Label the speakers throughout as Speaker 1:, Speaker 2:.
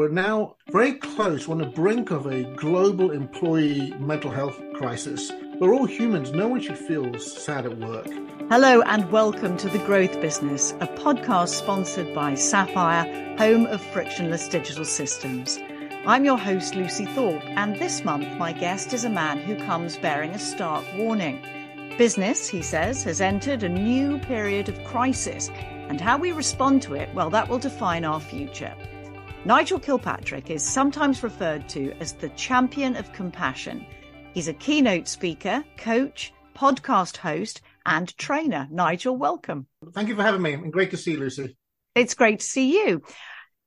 Speaker 1: We're now very close, on the brink of a global employee mental health crisis. We're all humans. No one should feel sad at work.
Speaker 2: Hello, and welcome to The Growth Business, a podcast sponsored by Sapphire, home of frictionless digital systems. I'm your host, Lucy Thorpe, and this month my guest is a man who comes bearing a stark warning. Business, he says, has entered a new period of crisis, and how we respond to it, well, that will define our future. Nigel Kilpatrick is sometimes referred to as the champion of compassion. He's a keynote speaker, coach, podcast host, and trainer. Nigel, welcome.
Speaker 1: Thank you for having me. And great to see you, Lucy.
Speaker 2: It's great to see you.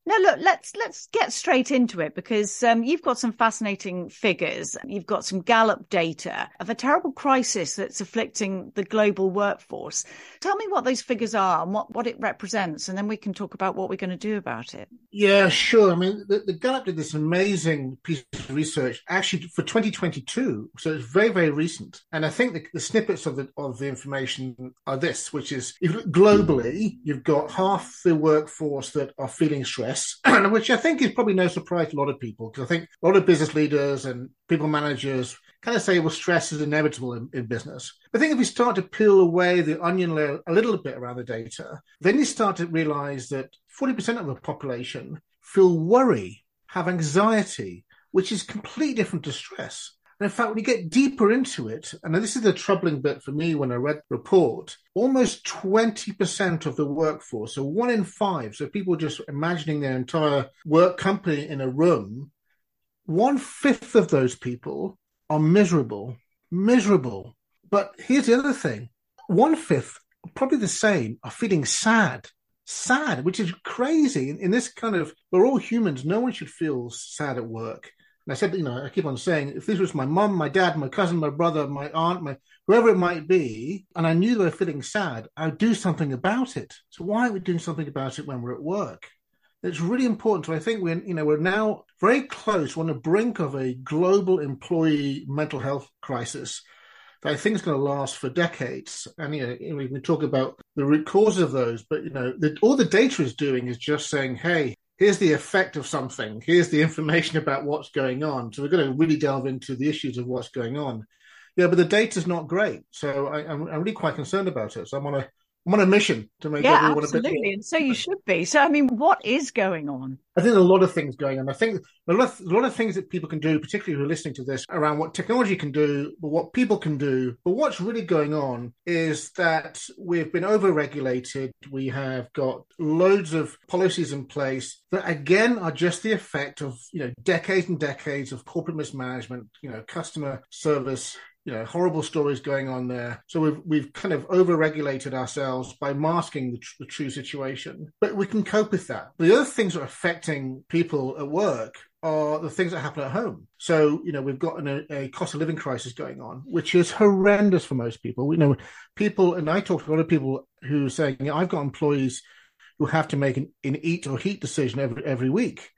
Speaker 2: Now, look, let's let's get straight into it because um, you've got some fascinating figures. You've got some Gallup data of a terrible crisis that's afflicting the global workforce. Tell me what those figures are and what, what it represents, and then we can talk about what we're going to do about it.
Speaker 1: Yeah, sure. I mean, the, the Gallup did this amazing piece of research actually for 2022, so it's very very recent. And I think the, the snippets of the of the information are this, which is globally, you've got half the workforce that are feeling stressed which I think is probably no surprise to a lot of people, because I think a lot of business leaders and people managers kind of say, well, stress is inevitable in, in, business. I think if you start to peel away the onion layer a little bit around the data, then you start to realize that 40% of the population feel worry, have anxiety, which is completely different to stress. And in fact, when you get deeper into it, and this is the troubling bit for me when I read the report, almost 20% of the workforce, so one in five, so people just imagining their entire work company in a room, one fifth of those people are miserable, miserable. But here's the other thing one fifth, probably the same, are feeling sad, sad, which is crazy. In, in this kind of, we're all humans, no one should feel sad at work. And I said, you know, I keep on saying, if this was my mom, my dad, my cousin, my brother, my aunt, my whoever it might be, and I knew they were feeling sad, I'd do something about it. So why are we doing something about it when we're at work? It's really important. So I think we're, you know, we're now very close, we're on the brink of a global employee mental health crisis that I think is going to last for decades. And you know, we can talk about the root causes of those, but you know, the, all the data is doing is just saying, hey, here's the effect of something, here's the information about what's going on. So we're going to really delve into the issues of what's going on. Yeah, but the data's not great. So I, am really quite concerned about it. So I'm on a I'm on a mission to make
Speaker 2: yeah,
Speaker 1: everyone
Speaker 2: absolutely. And so you should be. So I mean, what is going on?
Speaker 1: I think a lot of things going on. I think a lot, of, a lot of things that people can do, particularly who are listening to this, around what technology can do, but what people can do. But what's really going on is that we've been over-regulated. We have got loads of policies in place that, again, are just the effect of you know decades and decades of corporate mismanagement, you know, customer service you know horrible stories going on there. So we've we've kind of over-regulated ourselves by masking the, tr- the, true situation but we can cope with that. The other things that are affecting people at work are the things that happen at home. So you know we've got an, a cost of living crisis going on which is horrendous for most people. You know people and i talk to a lot of people who are saying i've got employees who have to make an, an eat or heat decision every every week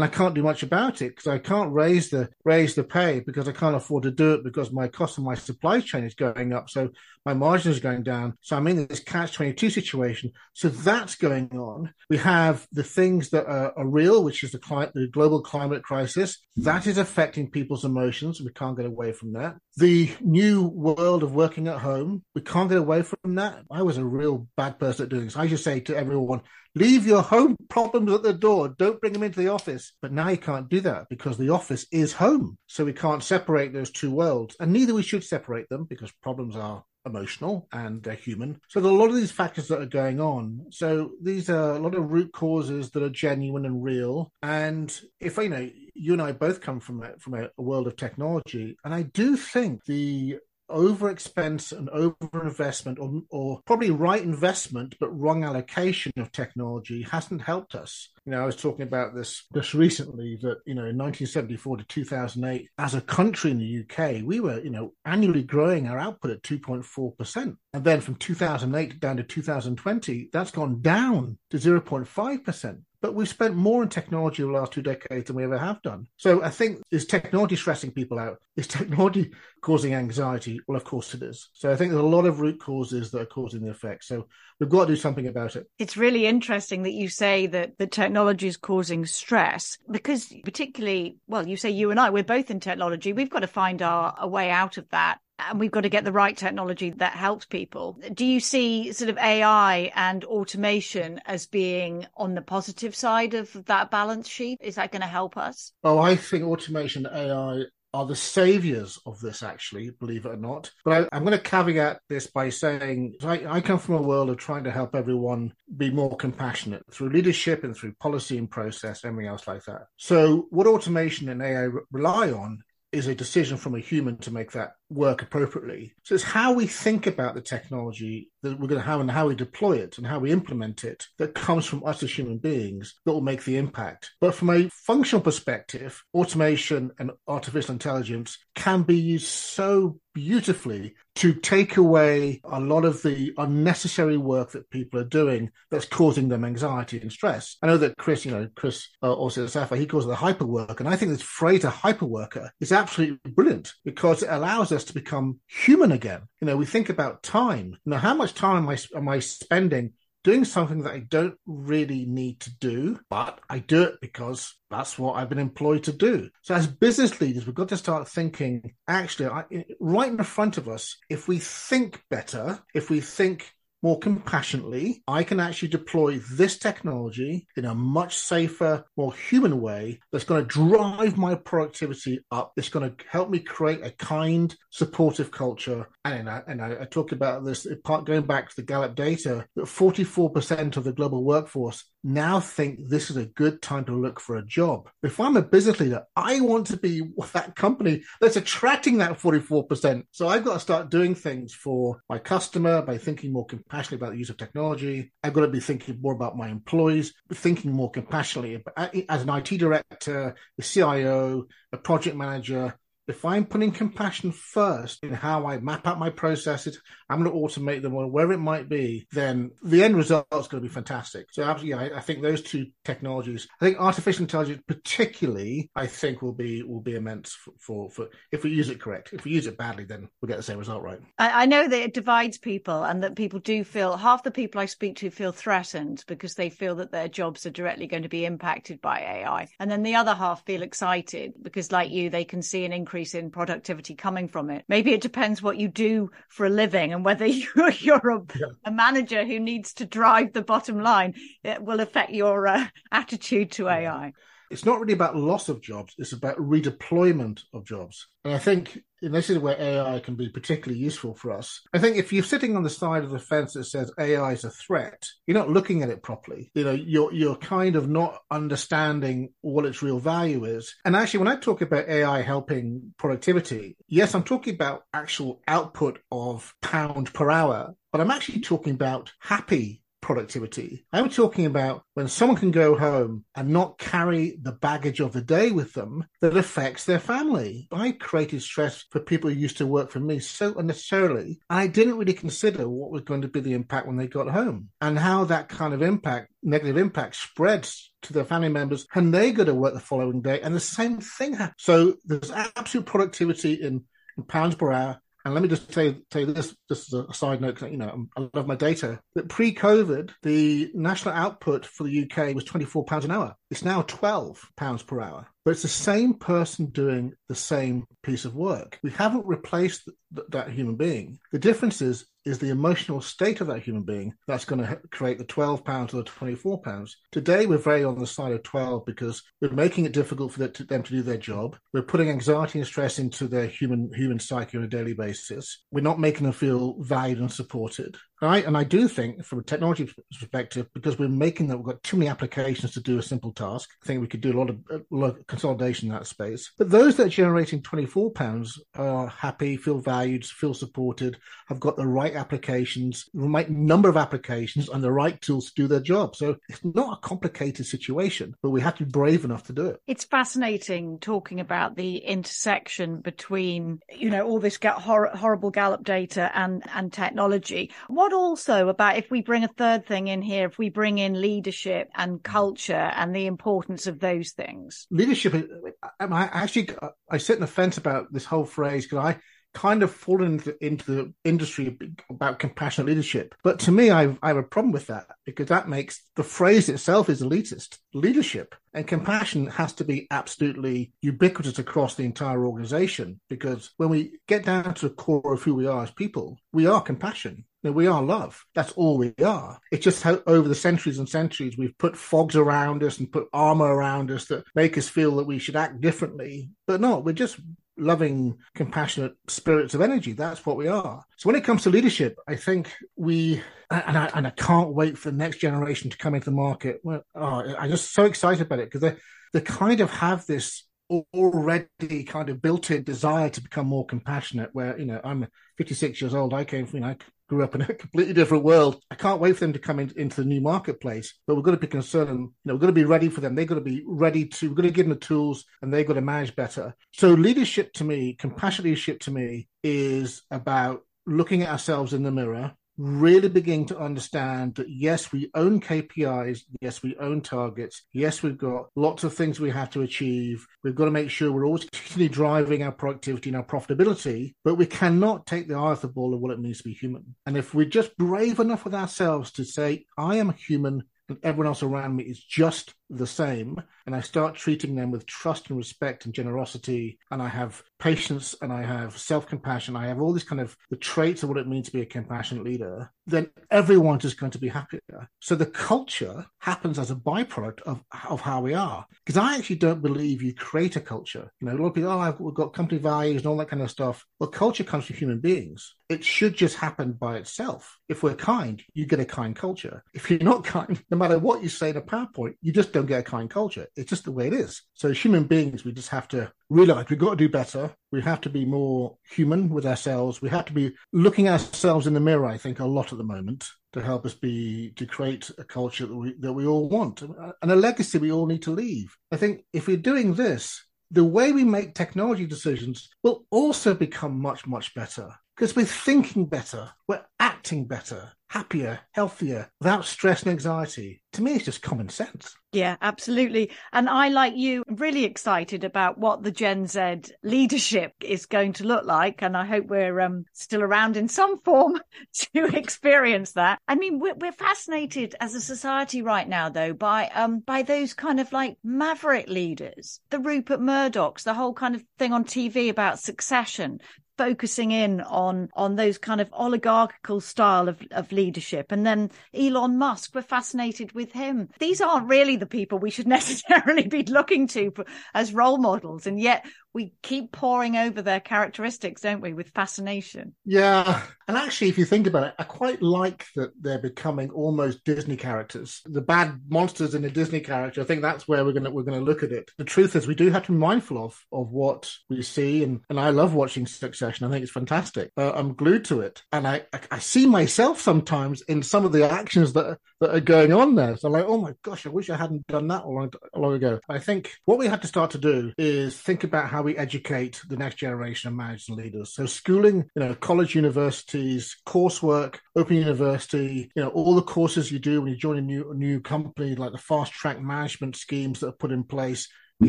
Speaker 1: and I can't do much about it because I can't raise the raise the pay because I can't afford to do it because my cost of my supply chain is going up. So my margin is going down. So I'm in this catch 22 situation. So that's going on. We have the things that are, are real, which is the, cli- the global climate crisis. That is affecting people's emotions. We can't get away from that. The new world of working at home. We can't get away from that. I was a real bad person at doing this. I just say to everyone, leave your home problems at the door. Don't bring them into the office. But now you can't do that because the office is home. So we can't separate those two worlds. And neither we should separate them because problems are emotional and uh, human. So there are a lot of these factors that are going on. So these are a lot of root causes that are genuine and real. And if you know, you and I both come from a, from a world of technology, and I do think the over expense and over investment, or, or probably right investment but wrong allocation of technology hasn't helped us. You know, I was talking about this just recently that, you know, in 1974 to 2008, as a country in the UK, we were, you know, annually growing our output at 2.4%. And then from 2008 down to 2020, that's gone down to 0.5%. but we've spent more on technology over the last two decades than we ever have done. So I think is technology stressing people out? Is technology causing anxiety? Well, of course it is. So I think there's a lot of root causes that are causing the effect. So we've got to do something about it.
Speaker 2: It's really interesting that you say that the technology is causing stress because particularly, well, you say you and I, we're both in technology. We've got to find our a way out of that and we've got to get the right technology that helps people. Do you see sort of AI and automation as being on the positive side of that balance sheet? Is that going to help us?
Speaker 1: Oh, I think automation, AI are the saviors of this, actually, believe it or not. But I, am going to caveat this by saying I, I, come from a world of trying to help everyone be more compassionate through leadership and through policy and process, everything else like that. So, what automation and AI rely on is a decision from a human to make that work appropriately. So it's how we think about the technology that we're going to have and how we deploy it and how we implement it that comes from us as human beings that will make the impact. But from a functional perspective, automation and artificial intelligence can be used so beautifully to take away a lot of the unnecessary work that people are doing that's causing them anxiety and stress. I know that Chris, you know, Chris uh, also Sapphire, he calls it a hyper work. And I think this phrase, a hyper worker, is absolutely brilliant because it allows us to become human again. You know, we think about time. You know, how much time am I, am I spending doing something that I don't really need to do, but I do it because that's what I've been employed to do. So, as business leaders, we've got to start thinking actually, I, right in front of us, if we think better, if we think more compassionately, I can actually deploy this technology in a much safer, more human way that's going to drive my productivity up. It's going to help me create a kind, supportive culture. And, I, and I, talk about this part going back to the Gallup data that 44% of the global workforce now think this is a good time to look for a job. If I'm a business leader, I want to be that company that's attracting that 44%. So I've got to start doing things for my customer by thinking more compassionately about the use of technology. I've got to be thinking more about my employees, thinking more compassionately as an IT director, the CIO, a project manager, if I'm putting compassion first in how I map out my processes, I'm going to automate them or wherever it might be, then the end result is going to be fantastic. So absolutely, I, I, think those two technologies, I think artificial intelligence particularly, I think will be will be immense for, for, for if we use it correct. If we use it badly, then we'll get the same result, right?
Speaker 2: I, I know that it divides people and that people do feel half the people I speak to feel threatened because they feel that their jobs are directly going to be impacted by AI. And then the other half feel excited because like you, they can see an increase increase in productivity coming from it. Maybe it depends what you do for a living and whether you're, you're a, yeah. a manager who needs to drive the bottom line. It will affect your uh, attitude to AI
Speaker 1: it's not really about loss of jobs, it's about redeployment of jobs. And I think and this is where AI can be particularly useful for us. I think if you're sitting on the side of the fence that says AI is a threat, you're not looking at it properly. You know, you're you're kind of not understanding what its real value is. And actually, when I talk about AI helping productivity, yes, I'm talking about actual output of pound per hour, but I'm actually talking about happy productivity. I'm talking about when someone can go home and not carry the baggage of the day with them that affects their family. I created stress for people who used to work for me so unnecessarily. I didn't really consider what was going to be the impact when they got home and how that kind of impact, negative impact, spreads to their family members and they go to work the following day and the same thing happens. So there's absolute productivity in, in pounds per hour and let me just say, say this, this is a side note, you know, I love my data. That pre-COVID, the national output for the UK was 24 pounds an hour. It's now 12 pounds per hour, but it's the same person doing the same piece of work. We haven't replaced th- that human being. The difference is is the emotional state of that human being that's going to create the 12 pounds or the 24 pounds. Today, we're very on the side of 12 because we're making it difficult for them to, do their job. We're putting anxiety and stress into their human human psyche on a daily basis. We're not making them feel valued and supported. Right? And I do think, from a technology perspective, because we're making that, we've got too many applications to do a simple task. I think we could do a lot of, uh, a lot of consolidation in that space. But those that are generating 24 pounds are happy, feel valued, feel supported, have got the right applications, the right number of applications, and the right tools to do their job. So it's not a complicated situation, but we have to be brave enough to do it.
Speaker 2: It's fascinating talking about the intersection between, you know, all this horrible Gallup data and, and technology. What what also about if we bring a third thing in here, if we bring in leadership and mm. culture and the importance of those things?
Speaker 1: Leadership, uh, I actually, uh, I sit in the fence about this whole phrase because I, kind of fallen into, into, the industry about compassionate leadership. But to me, I've, I have a problem with that because that makes the phrase itself is elitist. Leadership and compassion has to be absolutely ubiquitous across the entire organization because when we get down to the core of who we are as people, we are compassion. We are love. That's all we are. It's just how over the centuries and centuries we've put fogs around us and put armor around us that make us feel that we should act differently. But no, we're just loving, compassionate spirits of energy. That's what we are. So when it comes to leadership, I think we and I, and I can't wait for the next generation to come into the market. Well, oh, I'm just so excited about it because they they kind of have this already kind of built-in desire to become more compassionate. Where you know I'm 56 years old. I came from you know grew up in a completely different world. I can't wait for them to come in, into the new marketplace, but we're going to be concerned. You know, we're going to be ready for them. They're going to be ready to, We're going to give them the tools and they've got to manage better. So leadership to me, compassionate leadership to me is about looking at ourselves in the mirror really beginning to understand that yes, we own KPIs, yes, we own targets, yes, we've got lots of things we have to achieve. We've got to make sure we're always continually driving our productivity and our profitability, but we cannot take the eye off the ball of what it means to be human. And if we're just brave enough with ourselves to say, I am a human and everyone else around me is just the same and I start treating them with trust and respect and generosity and I have patience and I have self-compassion, I have all these kind of the traits of what it means to be a compassionate leader, then everyone is going to be happier. So the culture happens as a byproduct of, of how we are. Because I actually don't believe you create a culture. You know, a lot of people, oh, we've got company values and all that kind of stuff. Well, culture comes from human beings. It should just happen by itself. If we're kind, you get a kind culture. If you're not kind, no matter what you say in a PowerPoint, you just don't get a kind culture. It's just the way it is. So as human beings, we just have to realize we've got to do better. We have to be more human with ourselves. We have to be looking ourselves in the mirror, I think, a lot at the moment to help us be to create a culture that we that we all want and a legacy we all need to leave. I think if we're doing this, the way we make technology decisions will also become much, much better because we're thinking better, we're acting better, happier, healthier, without stress and anxiety. To me, it's just common sense.
Speaker 2: Yeah, absolutely. And I, like you, really excited about what the Gen Z leadership is going to look like. And I hope we're um, still around in some form to experience that. I mean, we're, we're, fascinated as a society right now, though, by um, by those kind of like maverick leaders, the Rupert Murdochs, the whole kind of thing on TV about succession, focusing in on on those kind of oligarchical style of, of leadership. And then elon musk we're fascinated with him. These aren't really the people we should necessarily be looking to as role models. And yet we keep poring over their characteristics, don't we, with fascination?
Speaker 1: Yeah. And actually, if you think about it, I quite like that they're becoming almost Disney characters. The bad monsters in a Disney character, I think that's where we're gonna we're gonna look at it. The truth is we do have to be mindful of of what we see and, and I love watching Succession. I think it's fantastic. Uh, I'm glued to it. And I, I, I see myself sometimes in some of the actions that that are going on there. So I'm like, oh my gosh, I wish I hadn't done that long, long ago. I think what we have to start to do is think about how how we educate the next generation of managers and leaders. So schooling, you know, college, universities, coursework, open university, you know, all the courses you do when you join a new a new company, like the fast track management schemes that are put in place. We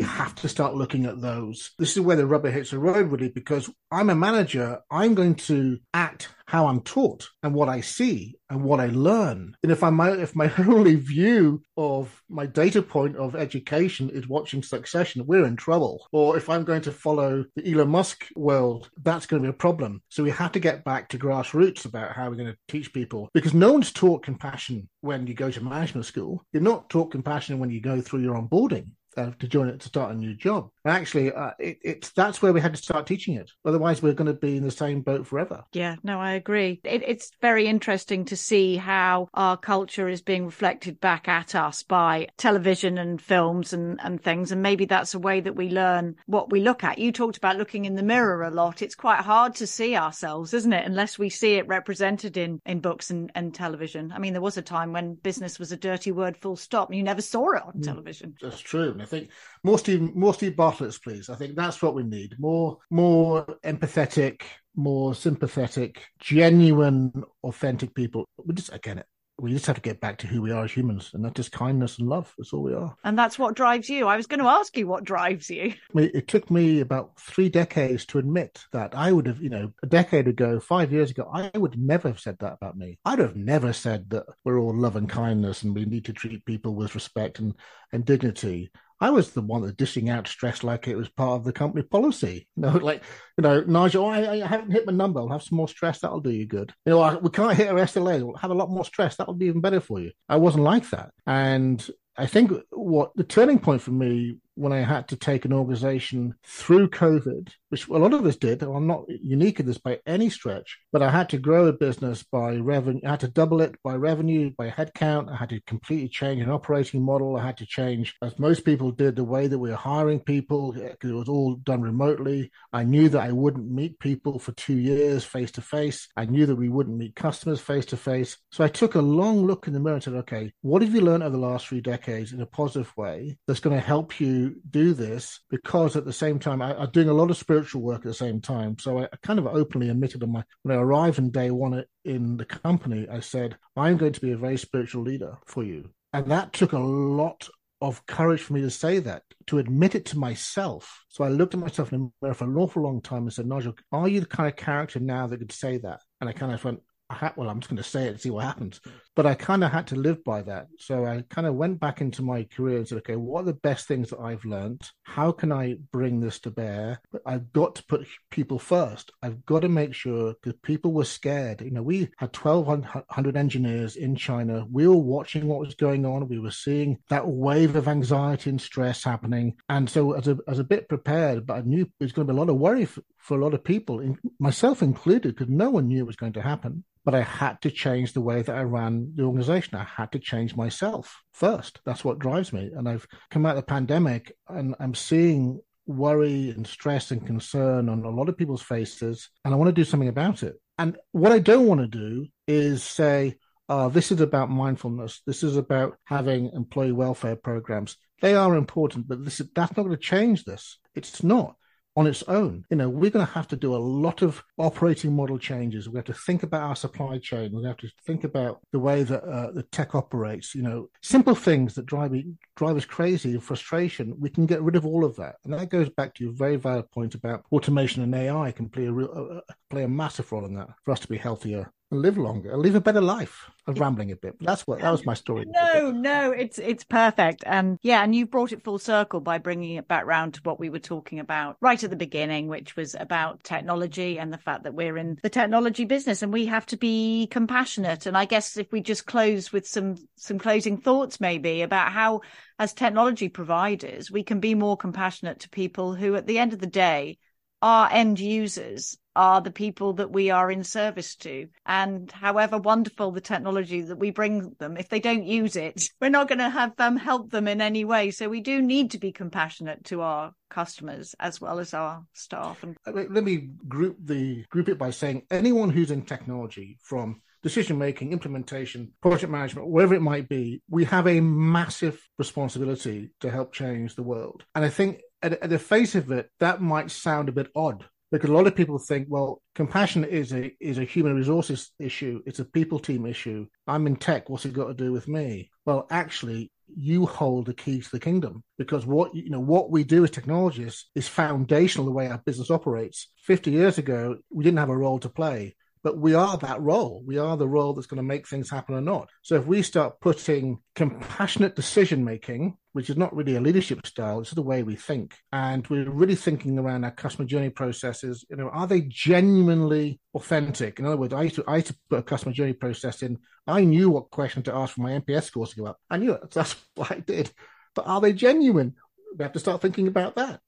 Speaker 1: have to start looking at those. This is where the rubber hits the road, really, because I'm a manager. I'm going to act how I'm taught and what I see and what I learn. And if I my if my only view of my data point of education is watching Succession, we're in trouble. Or if I'm going to follow the Elon Musk world, that's going to be a problem. So we have to get back to grassroots about how we're going to teach people because no one's taught compassion when you go to management school. You're not taught compassion when you go through your onboarding uh, to join it to start a new job. And actually, uh, it, it's that's where we had to start teaching it. Otherwise, we're going to be in the same boat forever.
Speaker 2: Yeah, no, I agree. It, it's very interesting to see how our culture is being reflected back at us by television and films and, and things. And maybe that's a way that we learn what we look at. You talked about looking in the mirror a lot. It's quite hard to see ourselves, isn't it? Unless we see it represented in, in books and, and television. I mean, there was a time when business was a dirty word, full stop, and you never saw it on mm, television.
Speaker 1: That's true. I think more Steve, more Steve Bartlett's, please. I think that's what we need. More, more empathetic, more sympathetic, genuine, authentic people. We just again, we just have to get back to who we are as humans, and that's just kindness and love. That's all we are.
Speaker 2: And that's what drives you. I was going to ask you what drives you.
Speaker 1: It took me about three decades to admit that I would have, you know, a decade ago, five years ago, I would never have said that about me. I'd have never said that we're all love and kindness and we need to treat people with respect and, and dignity. I was the one that dishing out stress like it was part of the company policy. You know, like, you know, Nigel, I, I, haven't hit my number. I'll have some more stress. That'll do you good. You know, I, we can't hit our SLA. We'll have a lot more stress. That'll be even better for you. I wasn't like that. And I think what the turning point for me when I had to take an organization through COVID, which a lot of us did. I'm not unique in this by any stretch, but I had to grow a business by revenue. I had to double it by revenue, by headcount. I had to completely change an operating model. I had to change, as most people did, the way that we were hiring people it was all done remotely. I knew that I wouldn't meet people for two years face to face. I knew that we wouldn't meet customers face to face. So I took a long look in the mirror and said, okay, what have you learned over the last three decades in a positive way that's going to help you do this because at the same time I, am doing a lot of spiritual work at the same time. So I, I kind of openly admitted on my when I arrived on day one in the company, I said I'm going to be a very spiritual leader for you, and that took a lot of courage for me to say that, to admit it to myself. So I looked at myself in the mirror for an awful long time and said, Nigel, are you the kind of character now that could say that? And I kind of went, ah, well, I'm just going to say it and see what happens. But I kind of had to live by that. So I kind of went back into my career and said, okay, what are the best things that I've learned? How can I bring this to bear? But I've got to put people first. I've got to make sure because people were scared. You know, we had 1,200 engineers in China. We were watching what was going on. We were seeing that wave of anxiety and stress happening. And so as a, as a bit prepared, but I knew there's going to be a lot of worry for, for a lot of people, myself included, because no one knew it was going to happen but I had to change the way that I ran the organization. I had to change myself first. That's what drives me. And I've come out of the pandemic and I'm seeing worry and stress and concern on a lot of people's faces. And I want to do something about it. And what I don't want to do is say, oh, this is about mindfulness. This is about having employee welfare programs. They are important, but this, that's not going to change this. It's not on its own. You know, we're going to have to do a lot of operating model changes. We have to think about our supply chain. We have to think about the way that uh, the tech operates. You know, simple things that drive drive us crazy, and frustration. We can get rid of all of that, and that goes back to your very valid point about automation and AI can play a real, uh, uh, play a massive role in that for us to be healthier live longer, live a better life. I'm rambling a bit. That's what that was my story.
Speaker 2: No, no, it's it's perfect, and yeah, and you brought it full circle by bringing it back round to what we were talking about right at the beginning, which was about technology and the fact that we're in the technology business and we have to be compassionate. And I guess if we just close with some some closing thoughts, maybe about how, as technology providers, we can be more compassionate to people who, at the end of the day, are end users are the people that we are in service to. And however wonderful the technology that we bring them, if they don't use it, we're not going to have um, help them in any way. So we do need to be compassionate to our customers as well as our staff. And
Speaker 1: let me group the group it by saying anyone who's in technology from decision making, implementation, project management, wherever it might be, we have a massive responsibility to help change the world. And I think at, at the face of it, that might sound a bit odd because a lot of people think, well, compassion is a is a human resources issue. It's a people team issue. I'm in tech. What's it got to do with me? Well, actually, you hold the key to the kingdom because what you know what we do as technologists is foundational the way our business operates. Fifty years ago, we didn't have a role to play but we are that role. We are the role that's going to make things happen or not. So if we start putting compassionate decision making, which is not really a leadership style, it's the way we think, and we're really thinking around our customer journey processes. You know, are they genuinely authentic? In other words, I used to, I used to put a customer journey process in. I knew what question to ask for my NPS scores to go up. I knew it. That's what I did. But are they genuine? We have to start thinking about that.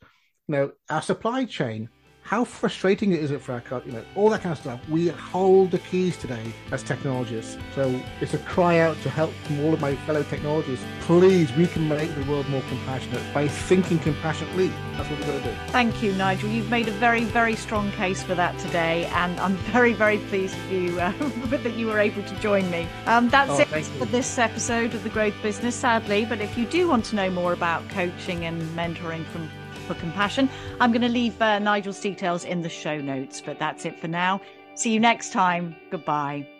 Speaker 1: You know, our supply chain how frustrating is it for our you know, all that kind of stuff. We hold the keys today as technologists. So it's a cry out to help from all of my fellow technologists. Please, we can make the world more compassionate by thinking compassionately. That's what we've got to do.
Speaker 2: Thank you, Nigel. You've made a very, very strong case for that today, and I'm very, very pleased for you uh, that you were able to join me. Um, that's oh, it for this episode of The Growth Business, sadly. But if you do want to know more about coaching and mentoring from for compassion. I'm going to leave uh, Nigel's details in the show notes, but that's it for now. See you next time. Goodbye.